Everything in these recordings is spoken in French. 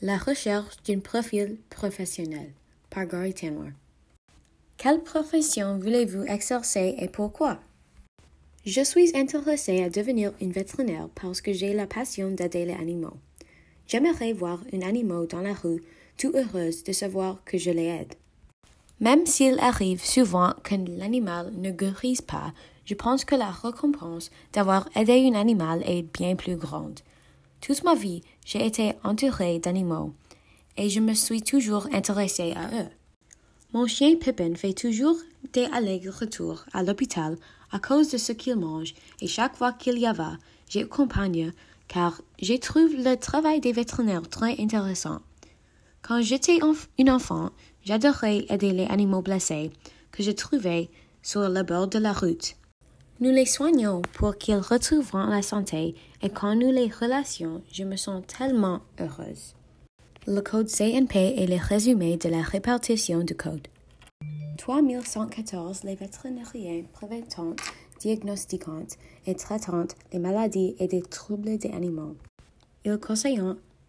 La recherche d'un profil professionnel par Gary Taylor. Quelle profession voulez-vous exercer et pourquoi? Je suis intéressée à devenir une vétérinaire parce que j'ai la passion d'aider les animaux. J'aimerais voir un animal dans la rue tout heureuse de savoir que je l'aide. Même s'il arrive souvent que l'animal ne guérisse pas, je pense que la récompense d'avoir aidé un animal est bien plus grande. Toute ma vie, j'ai été entourée d'animaux et je me suis toujours intéressée à eux. Mon chien Pippin fait toujours des allers-retours à l'hôpital à cause de ce qu'il mange et chaque fois qu'il y va, j'accompagne car je trouve le travail des vétérinaires très intéressant. Quand j'étais une enfant, j'adorais aider les animaux blessés que je trouvais sur le bord de la route. Nous les soignons pour qu'ils retrouvent la santé et quand nous les relations, je me sens tellement heureuse. Le code CNP est le résumé de la répartition du code. 3114 les vétérinaires préventant, diagnostiquant et traitant les maladies et des troubles des animaux. Ils conseillent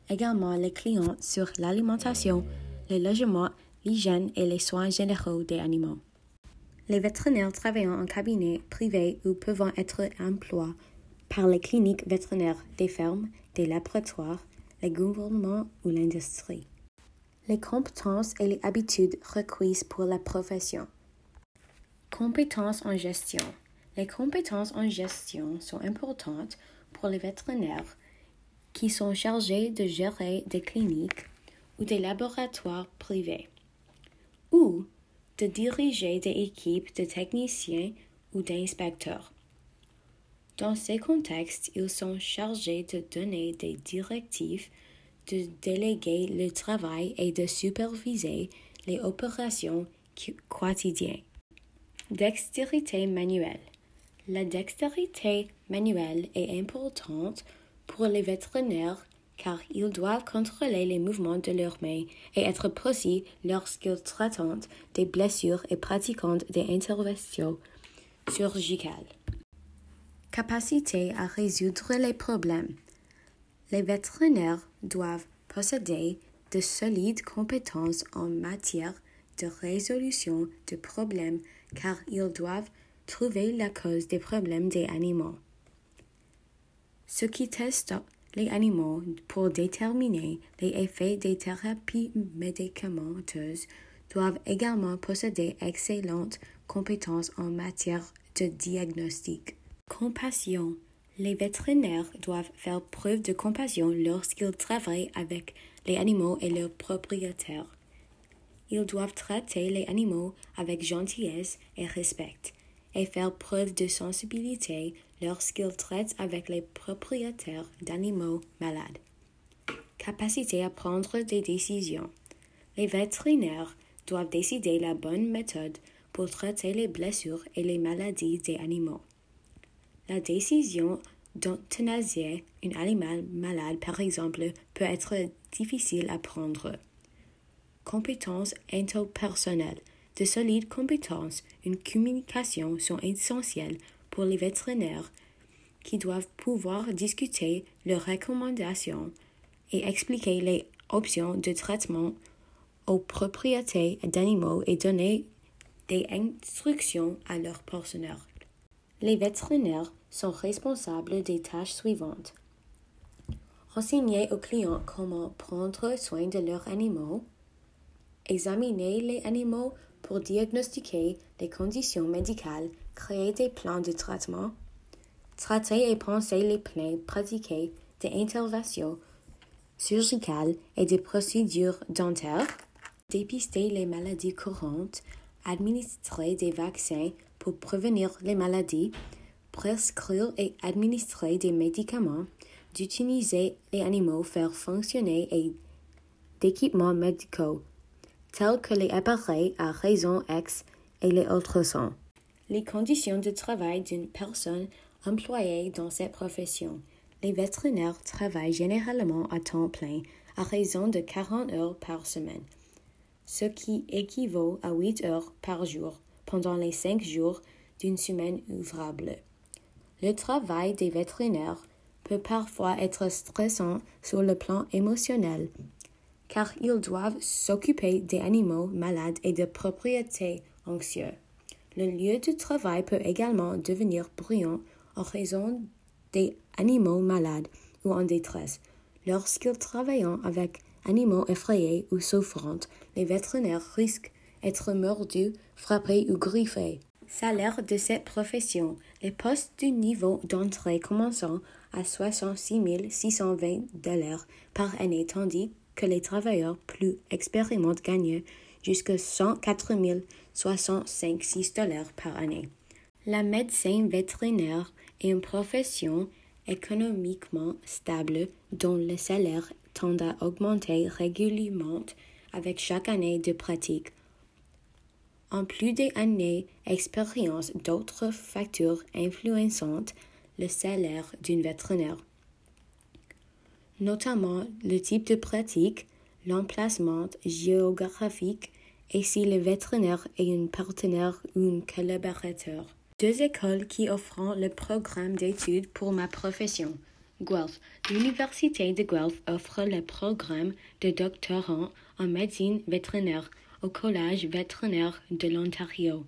également les clients sur l'alimentation, le logement, l'hygiène et les soins généraux des animaux. Les vétérinaires travaillant en cabinet privé ou pouvant être employés par les cliniques vétérinaires des fermes, des laboratoires, les gouvernements ou l'industrie. Les compétences et les habitudes requises pour la profession. Compétences en gestion. Les compétences en gestion sont importantes pour les vétérinaires qui sont chargés de gérer des cliniques ou des laboratoires privés de diriger des équipes de techniciens ou d'inspecteurs. Dans ces contextes, ils sont chargés de donner des directives, de déléguer le travail et de superviser les opérations quotidiennes. Dextérité manuelle. La dextérité manuelle est importante pour les vétérinaires car ils doivent contrôler les mouvements de leurs mains et être précis lorsqu'ils traitent des blessures et pratiquent des interventions chirurgicales. Capacité à résoudre les problèmes. Les vétérinaires doivent posséder de solides compétences en matière de résolution de problèmes car ils doivent trouver la cause des problèmes des animaux. Ce qui teste les animaux pour déterminer les effets des thérapies médicamenteuses doivent également posséder excellentes compétences en matière de diagnostic. Compassion. Les vétérinaires doivent faire preuve de compassion lorsqu'ils travaillent avec les animaux et leurs propriétaires. Ils doivent traiter les animaux avec gentillesse et respect et faire preuve de sensibilité lorsqu'ils traitent avec les propriétaires d'animaux malades. Capacité à prendre des décisions. Les vétérinaires doivent décider la bonne méthode pour traiter les blessures et les maladies des animaux. La décision d'euthanasier un animal malade, par exemple, peut être difficile à prendre. Compétences interpersonnelles. De solides compétences, une communication sont essentielles pour les vétérinaires qui doivent pouvoir discuter leurs recommandations et expliquer les options de traitement aux propriétaires d'animaux et donner des instructions à leurs personnel. Les vétérinaires sont responsables des tâches suivantes. Renseigner aux clients comment prendre soin de leurs animaux, examiner les animaux pour diagnostiquer les conditions médicales, créer des plans de traitement, traiter et penser les plans, pratiquer des interventions chirurgicales et des procédures dentaires, dépister les maladies courantes, administrer des vaccins pour prévenir les maladies, prescrire et administrer des médicaments, d'utiliser les animaux, faire fonctionner et d'équipements médicaux tels que les appareils à raison X et les ultrasons. Les conditions de travail d'une personne employée dans cette profession. Les vétérinaires travaillent généralement à temps plein à raison de 40 heures par semaine, ce qui équivaut à 8 heures par jour pendant les 5 jours d'une semaine ouvrable. Le travail des vétérinaires peut parfois être stressant sur le plan émotionnel car ils doivent s'occuper des animaux malades et de propriétaires anxieux. Le lieu de travail peut également devenir bruyant en raison des animaux malades ou en détresse. Lorsqu'ils travaillent avec animaux effrayés ou souffrants, les vétérinaires risquent d'être mordus, frappés ou griffés. Salaire de cette profession. Les postes du niveau d'entrée commençant à 66 620 dollars par année, tandis que les travailleurs plus expérimentés gagnent jusqu'à 104 065 dollars par année. La médecine vétérinaire est une profession économiquement stable dont le salaire tend à augmenter régulièrement avec chaque année de pratique. En plus des années d'expérience, d'autres facteurs influençantes le salaire d'une vétérinaire, notamment le type de pratique, l'emplacement géographique et si le vétérinaire est un partenaire ou un collaborateur. Deux écoles qui offrent le programme d'études pour ma profession. Guelph. L'Université de Guelph offre le programme de doctorat en médecine vétérinaire au Collège vétérinaire de l'Ontario.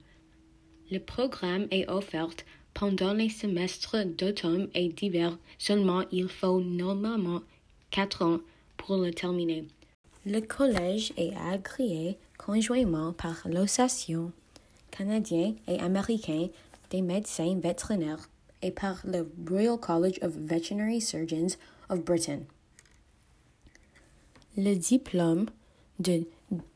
Le programme est offert pendant les semestres d'automne et d'hiver seulement, il faut normalement quatre ans pour le terminer. Le collège est agréé conjointement par l'Association canadienne et américaine des médecins vétérinaires et par le Royal College of Veterinary Surgeons of Britain. Le diplôme de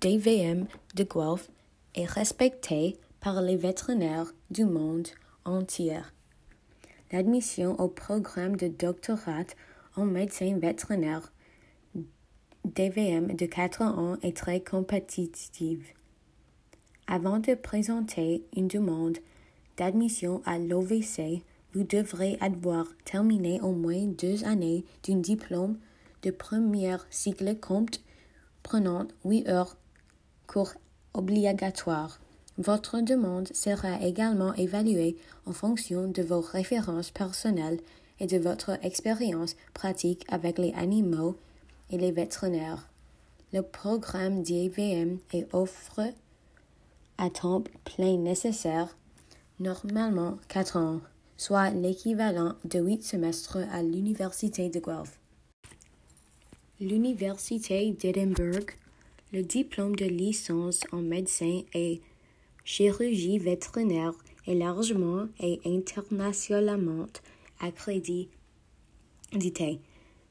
DVM de Guelph est respecté par les vétérinaires du monde entier. L'admission au programme de doctorat en médecine vétérinaire DVM de 4 ans est très compétitive. Avant de présenter une demande d'admission à l'OVC, vous devrez avoir terminé au moins deux années d'un diplôme de premier cycle compte prenant 8 heures cours obligatoires. Votre demande sera également évaluée en fonction de vos références personnelles et de votre expérience pratique avec les animaux et les vétérinaires. Le programme d'IVM est offre à temps plein nécessaire, normalement 4 ans, soit l'équivalent de 8 semestres à l'Université de Guelph. L'Université d'Édimbourg, le diplôme de licence en médecine et chirurgie vétérinaire est largement et internationalement accrédité,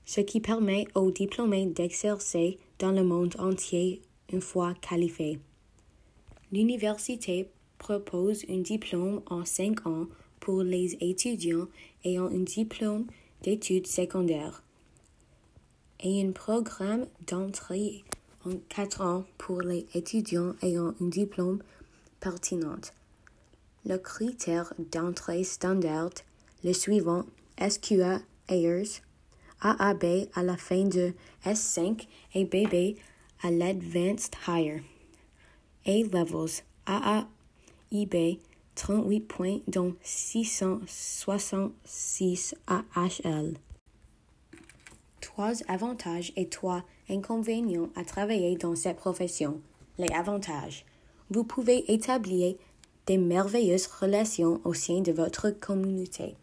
ce qui permet aux diplômés d'exercer dans le monde entier une fois qualifiés. L'université propose un diplôme en cinq ans pour les étudiants ayant un diplôme d'études secondaires et un programme d'entrée en quatre ans pour les étudiants ayant un diplôme pertinent. Le critère d'entrée standard, le suivant, SQA Ayers, AAB à la fin de S5 et BB à l'Advanced Higher. A-Levels, AAIB, 38 points dont 666 AHL. Trois avantages et trois inconvénients à travailler dans cette profession. Les avantages. Vous pouvez établir des merveilleuses relations au sein de votre communauté.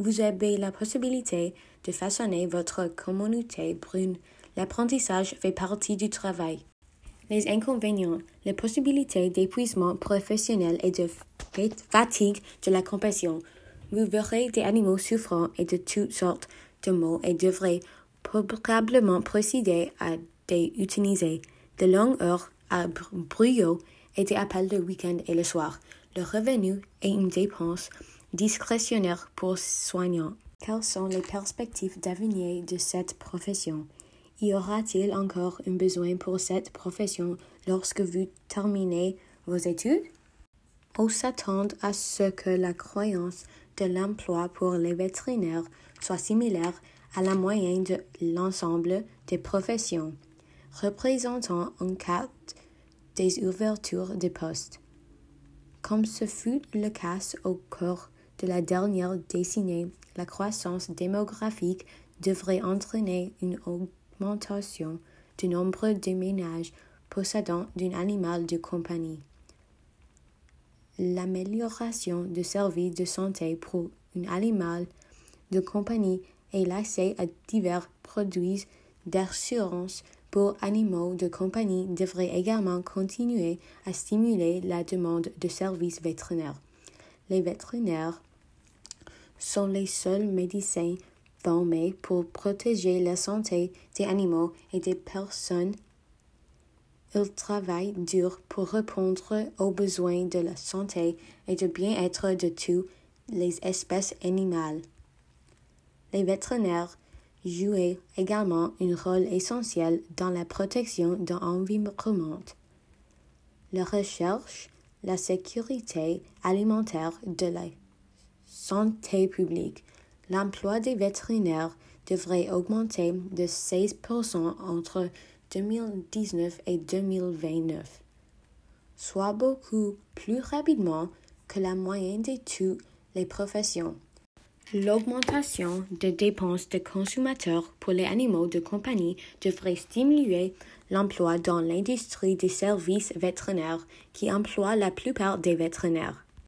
Vous avez la possibilité de façonner votre communauté brune. L'apprentissage fait partie du travail. Les inconvénients, les possibilités d'épuisement professionnel et de fatigue de la compassion. Vous verrez des animaux souffrants et de toutes sortes de maux et devrez probablement procéder à des utiliser de longues heures à bruyot et des appels le week-end et le soir. Le revenu est une dépense discrétionnaire pour soignants. Quelles sont les perspectives d'avenir de cette profession? Y aura-t-il encore un besoin pour cette profession lorsque vous terminez vos études? On s'attend à ce que la croyance de l'emploi pour les vétérinaires soit similaire à la moyenne de l'ensemble des professions, représentant un quart des ouvertures de postes. Comme ce fut le cas au cours de la dernière décennie, la croissance démographique devrait entraîner une augmentation du nombre de ménages possédant un animal de compagnie. L'amélioration du service de santé pour un animal de compagnie et l'accès à divers produits d'assurance pour animaux de compagnie devrait également continuer à stimuler la demande de services vétérinaires. Les vétérinaires sont les seuls médecins formés pour protéger la santé des animaux et des personnes. Ils travaillent dur pour répondre aux besoins de la santé et du bien-être de toutes les espèces animales. Les vétérinaires jouent également un rôle essentiel dans la protection de l'environnement, la recherche, la sécurité alimentaire de la santé publique. L'emploi des vétérinaires devrait augmenter de 16% entre 2019 et 2029, soit beaucoup plus rapidement que la moyenne de toutes les professions. L'augmentation des dépenses de consommateurs pour les animaux de compagnie devrait stimuler l'emploi dans l'industrie des services vétérinaires qui emploie la plupart des vétérinaires.